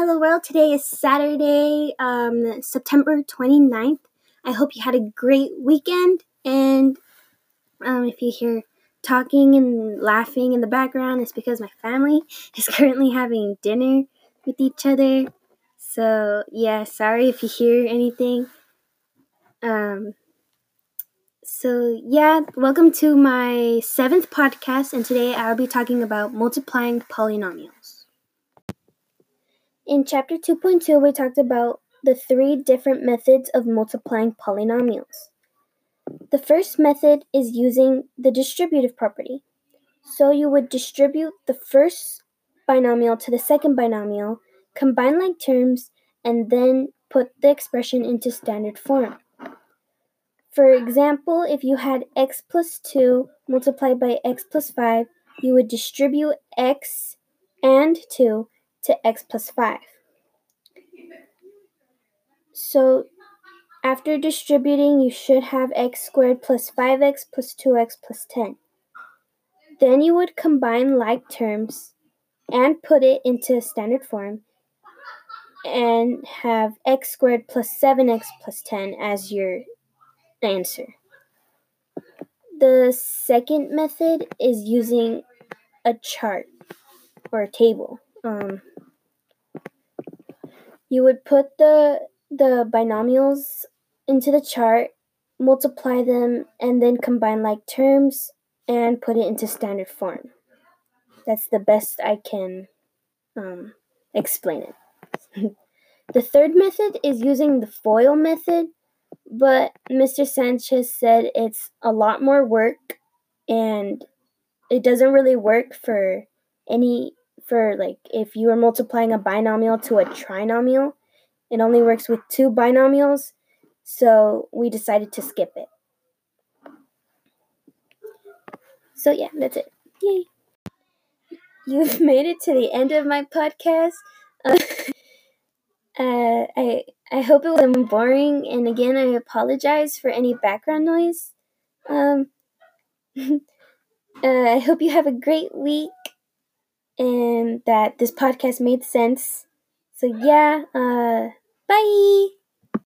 Hello world, today is Saturday, um, September 29th. I hope you had a great weekend and um, if you hear talking and laughing in the background, it's because my family is currently having dinner with each other. So yeah, sorry if you hear anything. Um, so yeah, welcome to my seventh podcast, and today I'll be talking about multiplying polynomials. In chapter 2.2, we talked about the three different methods of multiplying polynomials. The first method is using the distributive property. So you would distribute the first binomial to the second binomial, combine like terms, and then put the expression into standard form. For example, if you had x plus 2 multiplied by x plus 5, you would distribute x and 2 to x plus 5. So after distributing, you should have x squared plus 5x plus 2x plus 10. Then you would combine like terms and put it into standard form and have x squared plus 7x plus 10 as your answer. The second method is using a chart or a table. Um, you would put the the binomials into the chart, multiply them, and then combine like terms and put it into standard form. That's the best I can um, explain it. the third method is using the FOIL method, but Mr. Sanchez said it's a lot more work and it doesn't really work for any for like if you are multiplying a binomial to a trinomial, it only works with two binomials, so we decided to skip it. So yeah, that's it. Yay. You've made it to the end of my podcast. Uh, I I hope it wasn't boring, and again, I apologize for any background noise. Um, uh, I hope you have a great week and that this podcast made sense. So, yeah, uh, bye.